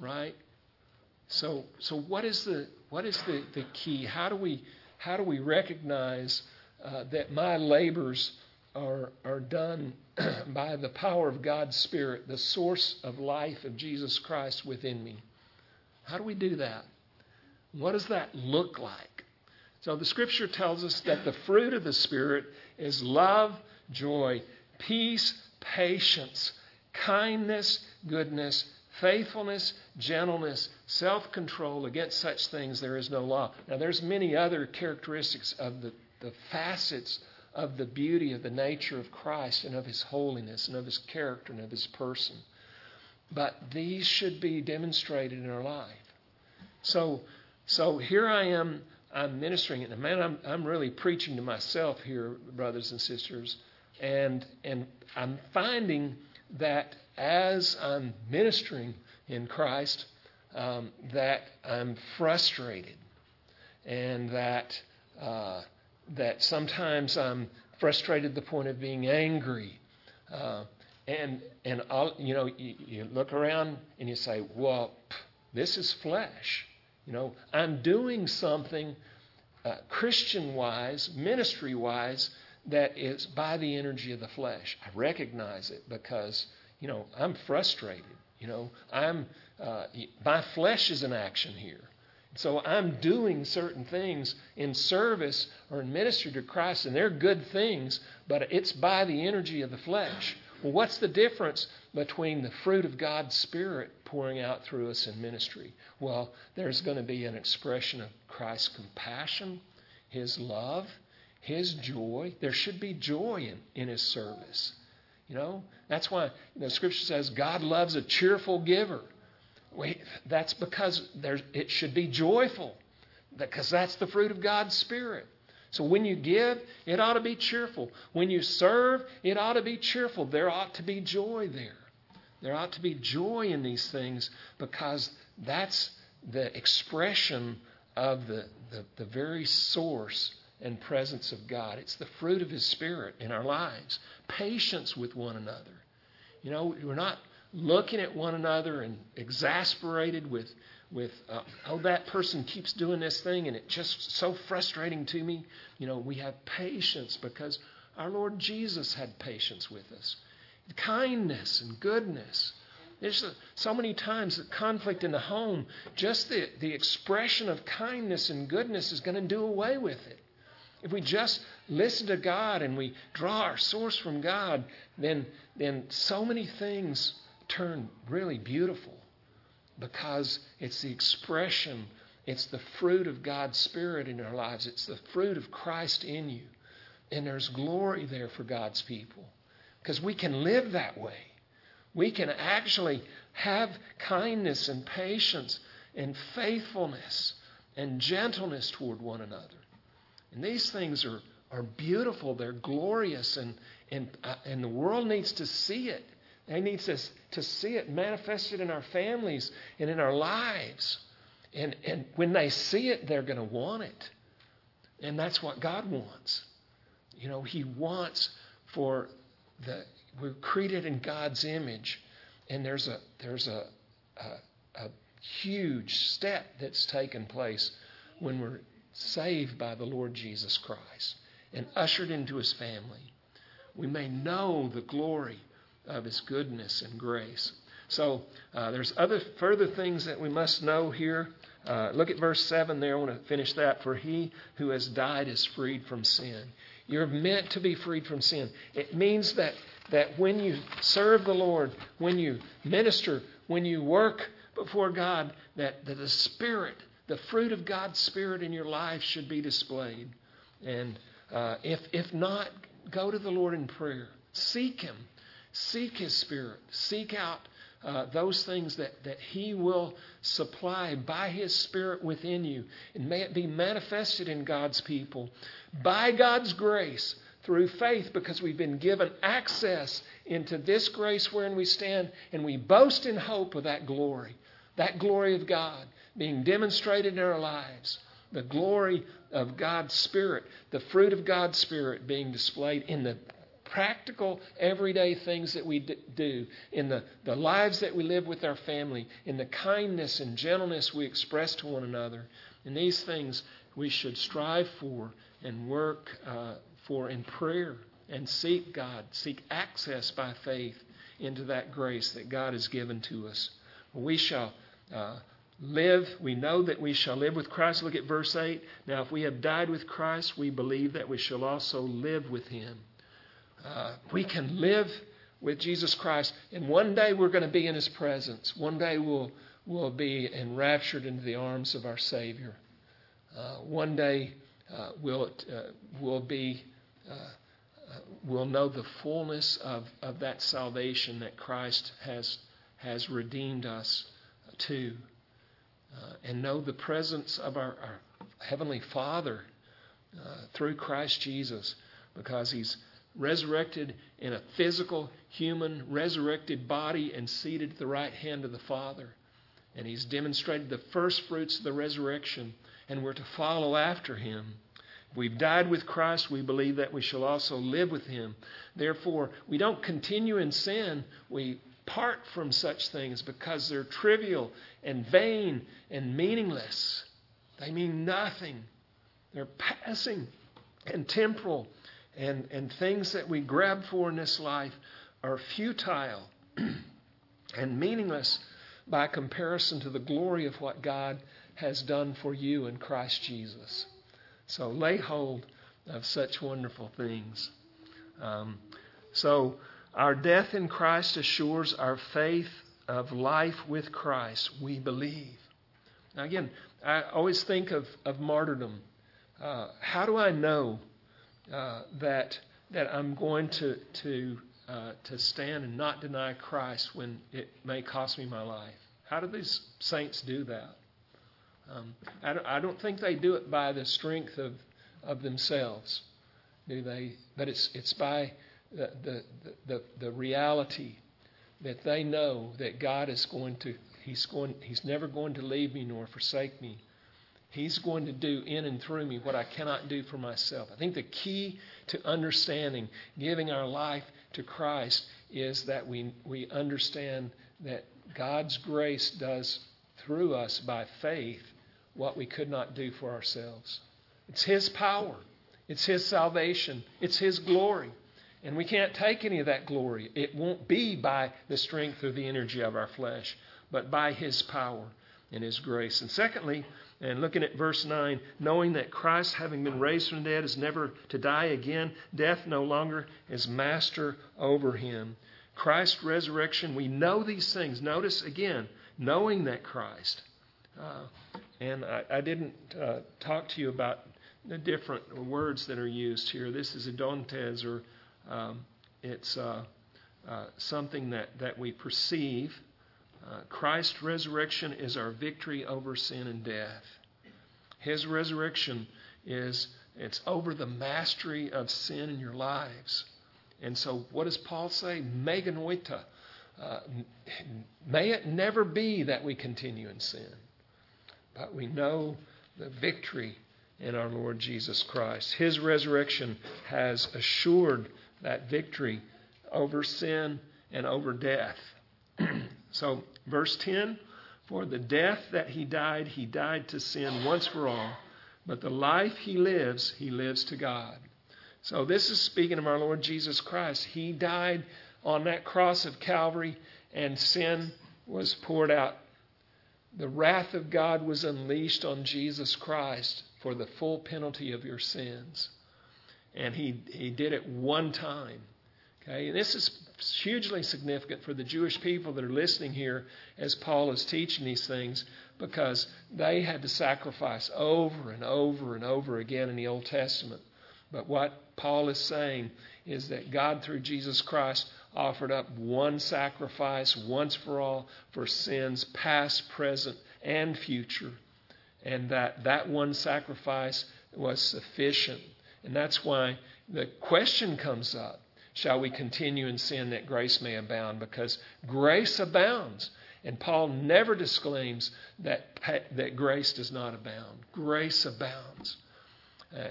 right? So, so what is the what is the, the key? How do we how do we recognize uh, that my labors are, are done [clears throat] by the power of God's Spirit, the source of life of Jesus Christ within me. How do we do that? What does that look like? So the scripture tells us that the fruit of the Spirit is love, joy, peace, patience, kindness, goodness, faithfulness, gentleness, self-control. Against such things there is no law. Now there's many other characteristics of the, the facets of the beauty of the nature of Christ and of his holiness and of his character and of his person. But these should be demonstrated in our life. So, so here I am, I'm ministering, and man, I'm, I'm really preaching to myself here, brothers and sisters, and, and I'm finding that as I'm ministering in Christ, um, that I'm frustrated and that uh, that sometimes I'm frustrated to the point of being angry. Uh, and and I'll, you know, you, you, look around and you say, well, this is flesh. You know, I'm doing something uh, Christian wise, ministry wise, that is by the energy of the flesh. I recognize it because, you know, I'm frustrated. You know, I'm, uh, my flesh is in action here. So I'm doing certain things in service or in ministry to Christ, and they're good things, but it's by the energy of the flesh. Well, what's the difference between the fruit of God's Spirit pouring out through us in ministry? Well, there's going to be an expression of Christ's compassion, His love, His joy. There should be joy in, in His service. You know, that's why you know, Scripture says God loves a cheerful giver. We, that's because it should be joyful, because that's the fruit of God's Spirit. So when you give, it ought to be cheerful. When you serve, it ought to be cheerful. There ought to be joy there. There ought to be joy in these things because that's the expression of the, the, the very source and presence of God. It's the fruit of His Spirit in our lives. Patience with one another. You know, we're not looking at one another and exasperated with, with uh, oh, that person keeps doing this thing and it's just so frustrating to me. You know, we have patience because our Lord Jesus had patience with us. Kindness and goodness. there's so many times that conflict in the home, just the, the expression of kindness and goodness is going to do away with it. If we just listen to God and we draw our source from God, then, then so many things turn really beautiful because it's the expression, it's the fruit of God's Spirit in our lives, it's the fruit of Christ in you. And there's glory there for God's people because we can live that way. We can actually have kindness and patience and faithfulness and gentleness toward one another. And these things are, are beautiful, they're glorious, and, and, uh, and the world needs to see it. They need to, to see it manifested in our families and in our lives. And, and when they see it, they're going to want it. And that's what God wants. You know, He wants for the we're created in God's image, and there's a there's a, a, a huge step that's taken place when we're saved by the Lord Jesus Christ and ushered into His family. We may know the glory of His goodness and grace. So uh, there's other further things that we must know here. Uh, look at verse 7 there. I want to finish that. For he who has died is freed from sin. You're meant to be freed from sin. It means that, that when you serve the Lord, when you minister, when you work before God, that, that the Spirit, the fruit of God's Spirit in your life should be displayed. And uh, if, if not, go to the Lord in prayer. Seek Him. Seek His Spirit. Seek out uh, those things that, that He will supply by His Spirit within you. And may it be manifested in God's people by God's grace through faith because we've been given access into this grace wherein we stand and we boast in hope of that glory, that glory of God being demonstrated in our lives, the glory of God's Spirit, the fruit of God's Spirit being displayed in the practical, everyday things that we do, in the, the lives that we live with our family, in the kindness and gentleness we express to one another. And these things we should strive for and work uh, for in prayer and seek God, seek access by faith into that grace that God has given to us. We shall uh, live, we know that we shall live with Christ. Look at verse 8. Now, if we have died with Christ, we believe that we shall also live with him. Uh, we can live with Jesus Christ, and one day we're going to be in His presence. One day we'll, we'll be enraptured into the arms of our Savior. Uh, one day uh, we'll, uh, we'll be. Uh, uh, we'll know the fullness of, of that salvation that Christ has, has redeemed us to, Uh, and know the presence of our, our Heavenly Father uh, through Christ Jesus because He's resurrected in a physical, human, resurrected body and seated at the right hand of the Father. And he's demonstrated the first fruits of the resurrection, and we're to follow after him. We've died with Christ, we believe that we shall also live with him. Therefore, we don't continue in sin, we part from such things because they're trivial and vain and meaningless. They mean nothing, they're passing and temporal and, and things that we grab for in this life are futile [clears throat] and meaningless by comparison to the glory of what God has done for you in Christ Jesus. So lay hold of such wonderful things. Um, so, our death in Christ assures our faith of life with Christ. We believe. Now, again, I always think of, of martyrdom. Uh, how do I know uh, that that I'm going to to uh, to stand and not deny Christ when it may cost me my life. How do these saints do that? Um, I, don't, I don't think they do it by the strength of of themselves, do they? But it's it's by the the the, reality that they know that God is going to He's going He's never going to leave me nor forsake me. He's going to do in and through me what I cannot do for myself. I think the key to understanding, giving our life to Christ, is that we, we understand that God's grace does through us by faith what we could not do for ourselves. It's His power, it's His salvation, it's His glory. And we can't take any of that glory. It won't be by the strength or the energy of our flesh, but by His power and His grace. And secondly, and looking at verse 9, knowing that Christ, having been raised from the dead, is never to die again, death no longer is master over him. Christ's resurrection, we know these things. Notice again, knowing that Christ. Uh, and I, I didn't uh, talk to you about the different words that are used here. This is idontes, or um, it's uh, uh, something that, that we perceive. Uh, Christ's resurrection is our victory over sin and death. His resurrection is it's over the mastery of sin in your lives. And so, what does Paul say? Meganoita. Uh, may it never be that we continue in sin, but we know the victory in our Lord Jesus Christ. His resurrection has assured that victory over sin and over death. [clears throat] so, verse 10 For the death that he died, he died to sin once for all, but the life he lives, he lives to God. So, this is speaking of our Lord Jesus Christ. He died on that cross of Calvary, and sin was poured out. The wrath of God was unleashed on Jesus Christ for the full penalty of your sins. And he, he did it one time. Okay, and this is hugely significant for the Jewish people that are listening here as Paul is teaching these things because they had to sacrifice over and over and over again in the Old Testament. But what Paul is saying is that God, through Jesus Christ, offered up one sacrifice once for all for sins past, present, and future. And that that one sacrifice was sufficient. And that's why the question comes up shall we continue in sin that grace may abound? Because grace abounds. And Paul never disclaims that, that grace does not abound. Grace abounds. Uh,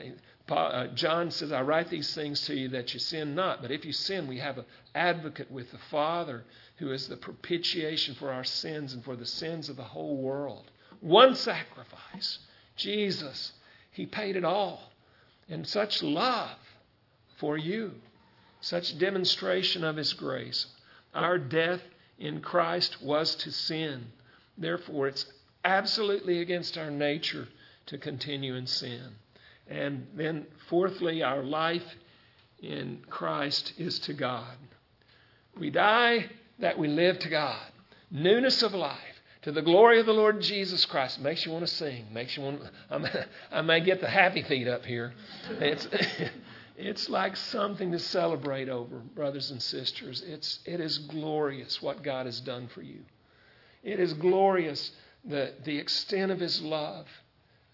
Paul, uh, John says, I write these things to you that you sin not. But if you sin, we have an advocate with the Father who is the propitiation for our sins and for the sins of the whole world. One sacrifice. Jesus. He paid it all. And such love for you, such demonstration of His grace. Our death in Christ was to sin. Therefore, it's absolutely against our nature to continue in sin. And then, fourthly, our life in Christ is to God. We die that we live to God. Newness of life. To the glory of the Lord Jesus Christ. Makes you want to sing. Makes you want. To, I may get the happy feet up here. It's, [laughs] it's like something to celebrate over, brothers and sisters. It's it is glorious what God has done for you. It is glorious the the extent of His love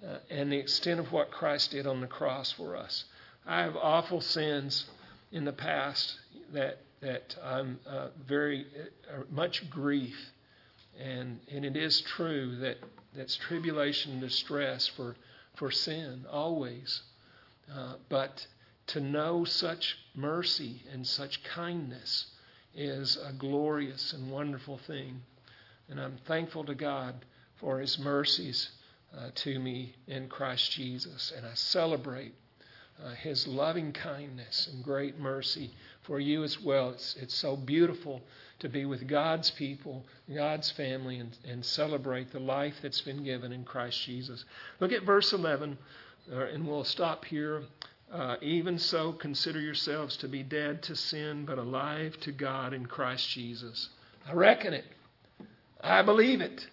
uh, and the extent of what Christ did on the cross for us. I have awful sins in the past that that I'm uh, very uh, much grief, and and it is true that that's tribulation and distress for for sin always, uh, but to know such mercy and such kindness is a glorious and wonderful thing, and I'm thankful to God for His mercies uh, to me in Christ Jesus. And I celebrate uh, His loving kindness and great mercy for you as well. It's, it's so beautiful to be with God's people, God's family, and, and celebrate the life that's been given in Christ Jesus. Look at verse 11, uh, and we'll stop here. Uh, even so, consider yourselves to be dead to sin, but alive to God in Christ Jesus. I reckon it. I believe it.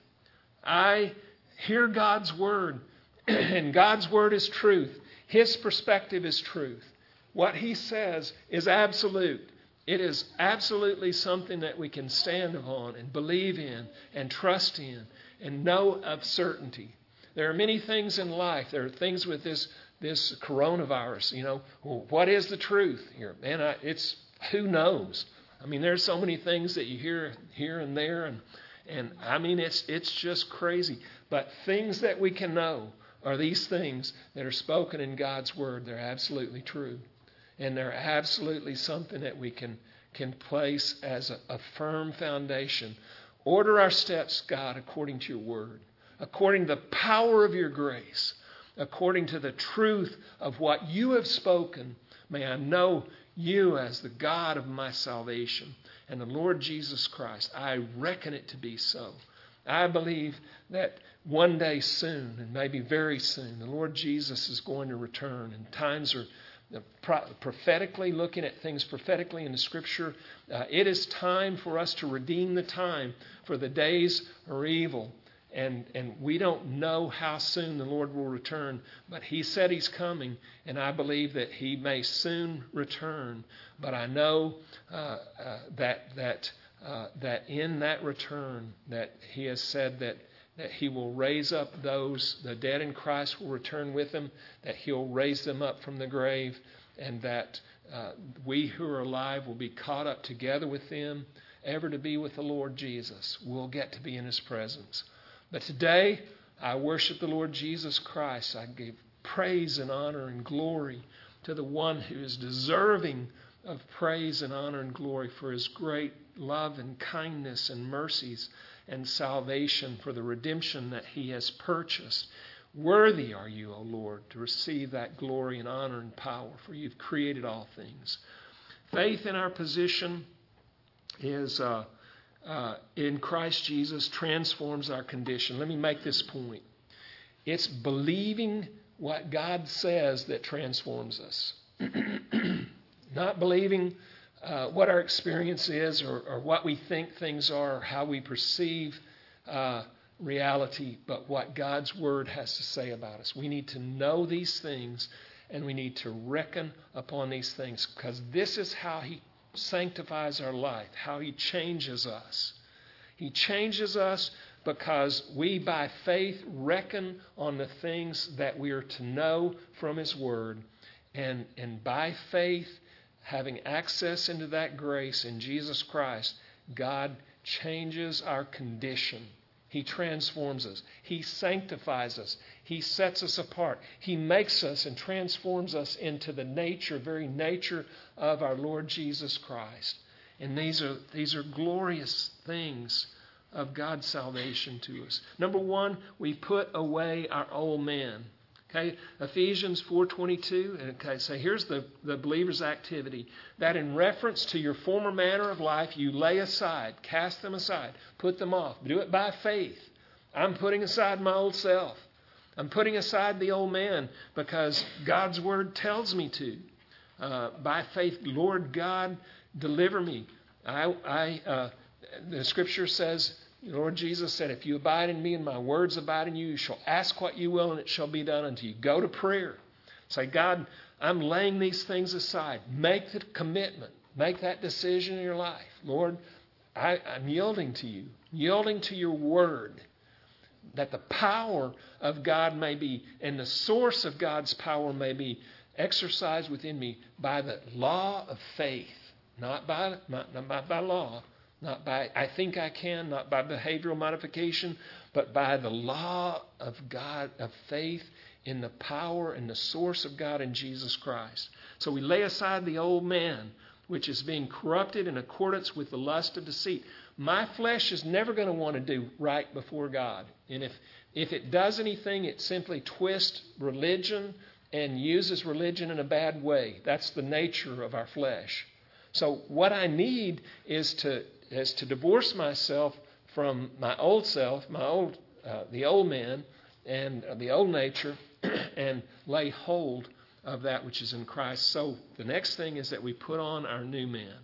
I hear God's word, [clears throat] and God's word is truth. His perspective is truth. What He says is absolute. It is absolutely something that we can stand upon and believe in and trust in and know of certainty. There are many things in life. There are things with this this coronavirus. You know, well, what is the truth here? Man, I, it's who knows. I mean, there's so many things that you hear here and there, and and I mean, it's, it's just crazy. But things that we can know are these things that are spoken in God's Word. They're absolutely true. And they're absolutely something that we can, can place as a, a firm foundation. Order our steps, God, according to your Word, according to the power of your grace, according to the truth of what you have spoken May I know you as the God of my salvation and the Lord Jesus Christ. I reckon it to be so. I believe that one day soon, and maybe very soon, the Lord Jesus is going to return, and times are prophetically looking at things prophetically in the Scripture. Uh, it is time for us to redeem the time, for the days are evil. And, and we don't know how soon the Lord will return, but He said He's coming, and I believe that He may soon return. But I know uh, uh, that, that, uh, that in that return, that He has said that, that He will raise up those, the dead in Christ will return with Him, that He'll raise them up from the grave, and that uh, we who are alive will be caught up together with them, ever to be with the Lord Jesus. We'll get to be in His presence. But today, I worship the Lord Jesus Christ. I give praise and honor and glory to the one who is deserving of praise and honor and glory for his great love and kindness and mercies and salvation for the redemption that he has purchased. Worthy are you, O Lord, to receive that glory and honor and power, for you've created all things. Faith in our position is. Uh, uh, in Christ Jesus transforms our condition. Let me make this point. It's believing what God says that transforms us, [clears throat] not believing uh, what our experience is or, or, what we think things are or how we perceive uh, reality, but what God's Word has to say about us. We need to know these things and we need to reckon upon these things because this is how He sanctifies our life, how He changes us. He changes us because we, by faith, reckon on the things that we are to know from His Word. And, and by faith, having access into that grace in Jesus Christ, God changes our condition. He transforms us. He sanctifies us. He sets us apart. He makes us and transforms us into the nature, very nature of our Lord Jesus Christ. And these are, these are glorious things of God's salvation to us. Number one, we put away our old man. Okay, Ephesians 4.22, okay, so here's the, the believer's activity. That in reference to your former manner of life, you lay aside, cast them aside, put them off. Do it by faith. I'm putting aside my old self. I'm putting aside the old man because God's word tells me to. Uh, by faith, Lord God, deliver me. I, I uh, the scripture says the Lord Jesus said, If you abide in me and my words abide in you, you shall ask what you will and it shall be done unto you. Go to prayer. Say, God, I'm laying these things aside. Make the commitment. Make that decision in your life. Lord, I, am yielding to you, yielding to your word, that the power of God may be, and the source of God's power may be exercised within me by the law of faith, not by, not, not by law, not by, I think I can, not by behavioral modification, but by the law of God, of faith in the power and the source of God in Jesus Christ. So we lay aside the old man, which is being corrupted in accordance with the lust of deceit. My flesh is never going to want to do right before God. And if, if it does anything, it simply twists religion and uses religion in a bad way. That's the nature of our flesh. So, what I need is to is to divorce myself from my old self, my old, uh, the old man, and uh, the old nature, [clears throat] and lay hold of that which is in Christ. So the next thing is that we put on our new man.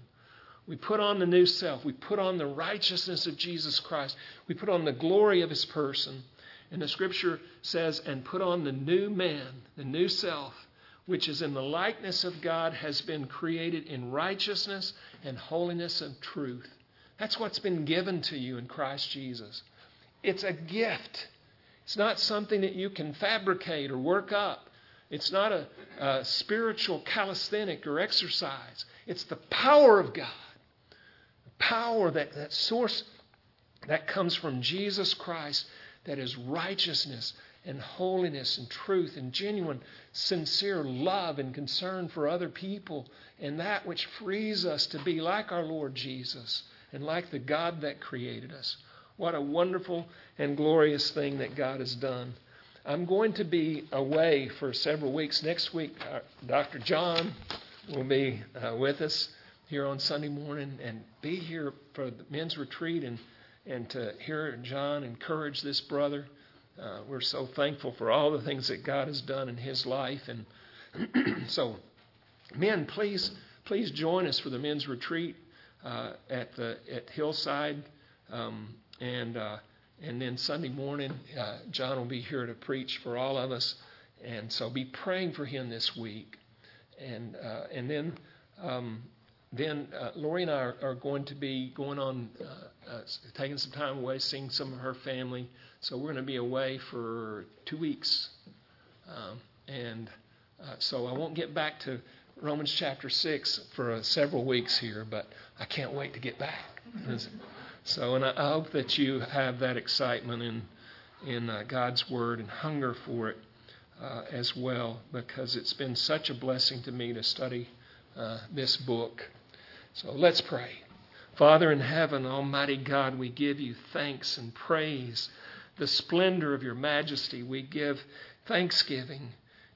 We put on the new self. We put on the righteousness of Jesus Christ. We put on the glory of his person. And the scripture says, and put on the new man, the new self, which is in the likeness of God, has been created in righteousness and holiness and truth. That's what's been given to you in Christ Jesus. It's a gift. It's not something that you can fabricate or work up. It's not a, a spiritual calisthenic or exercise. It's the power of God. The power, that, that source that comes from Jesus Christ, that is righteousness and holiness and truth and genuine, sincere love and concern for other people, and that which frees us to be like our Lord Jesus and like the God that created us. What a wonderful and glorious thing that God has done. I'm going to be away for several weeks. Next week, uh, Dr. John will be uh, with us here on Sunday morning and be here for the men's retreat and, and to hear John encourage this brother. Uh, we're so thankful for all the things that God has done in his life. And [clears throat] so, men, please, please join us for the men's retreat uh, at the at Hillside, um, and uh, and then Sunday morning, uh, John will be here to preach for all of us, and so be praying for him this week, and uh, and then. Um, then uh, Lori and I are, are, going to be going on, uh, taking some time away, seeing some of her family. So we're going to be away for two weeks, um, and so I won't get back to Romans chapter 6 for uh, several weeks here, but I can't wait to get back. so, and I, hope that you have that excitement in, in uh, God's Word and hunger for it uh, as well, because it's been such a blessing to me to study uh, this book. So let's pray. Father in heaven, Almighty God, we give you thanks and praise, the splendor of your majesty. We give thanksgiving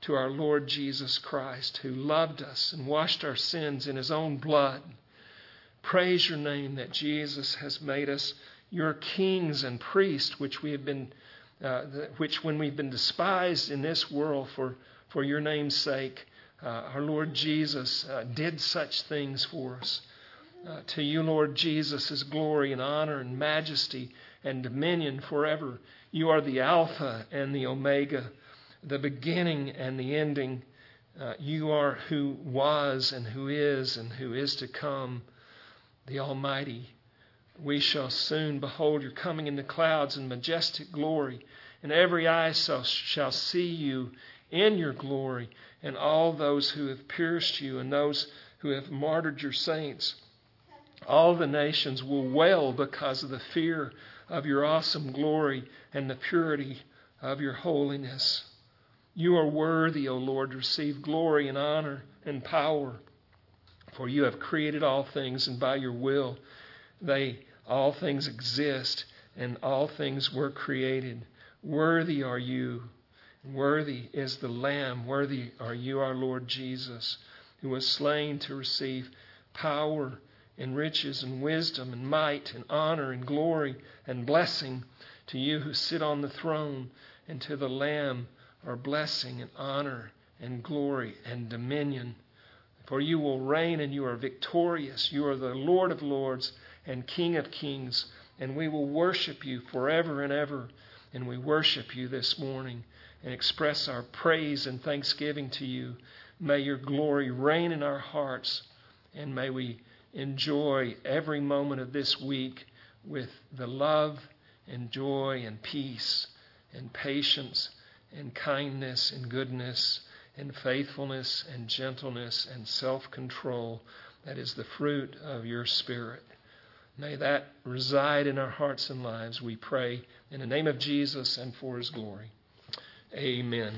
to our Lord Jesus Christ, who loved us and washed our sins in his own blood. Praise your name that Jesus has made us your kings and priests, which we have been, uh, which when we've been despised in this world for, for your name's sake, uh, our Lord Jesus uh, did such things for us. Uh, to you, Lord Jesus, is glory and honor and majesty and dominion forever. You are the Alpha and the Omega the beginning and the ending. Uh, you are who was and who is and who is to come, the Almighty. We shall soon behold your coming in the clouds in majestic glory, and every eye shall, shall see you in your glory, and all those who have pierced you and those who have martyred your saints. All the nations will wail because of the fear of your awesome glory and the purity of your holiness. You are worthy, O Lord, to receive glory and honor and power. For you have created all things, and by your will they all things exist, and all things were created. Worthy are you, worthy is the Lamb, worthy are you, our Lord Jesus, who was slain to receive power and riches and wisdom and might and honor and glory and blessing to you who sit on the throne and to the Lamb are blessing and honor and glory and dominion. For you will reign and you are victorious. You are the Lord of lords and King of kings, and we will worship you forever and ever. And we worship you this morning and express our praise and thanksgiving to you. May your glory reign in our hearts, and may we enjoy every moment of this week with the love and joy and peace and patience and kindness and goodness and faithfulness and gentleness and self control that is the fruit of your Spirit. May that reside in our hearts and lives, we pray, in the name of Jesus and for his glory. Amen.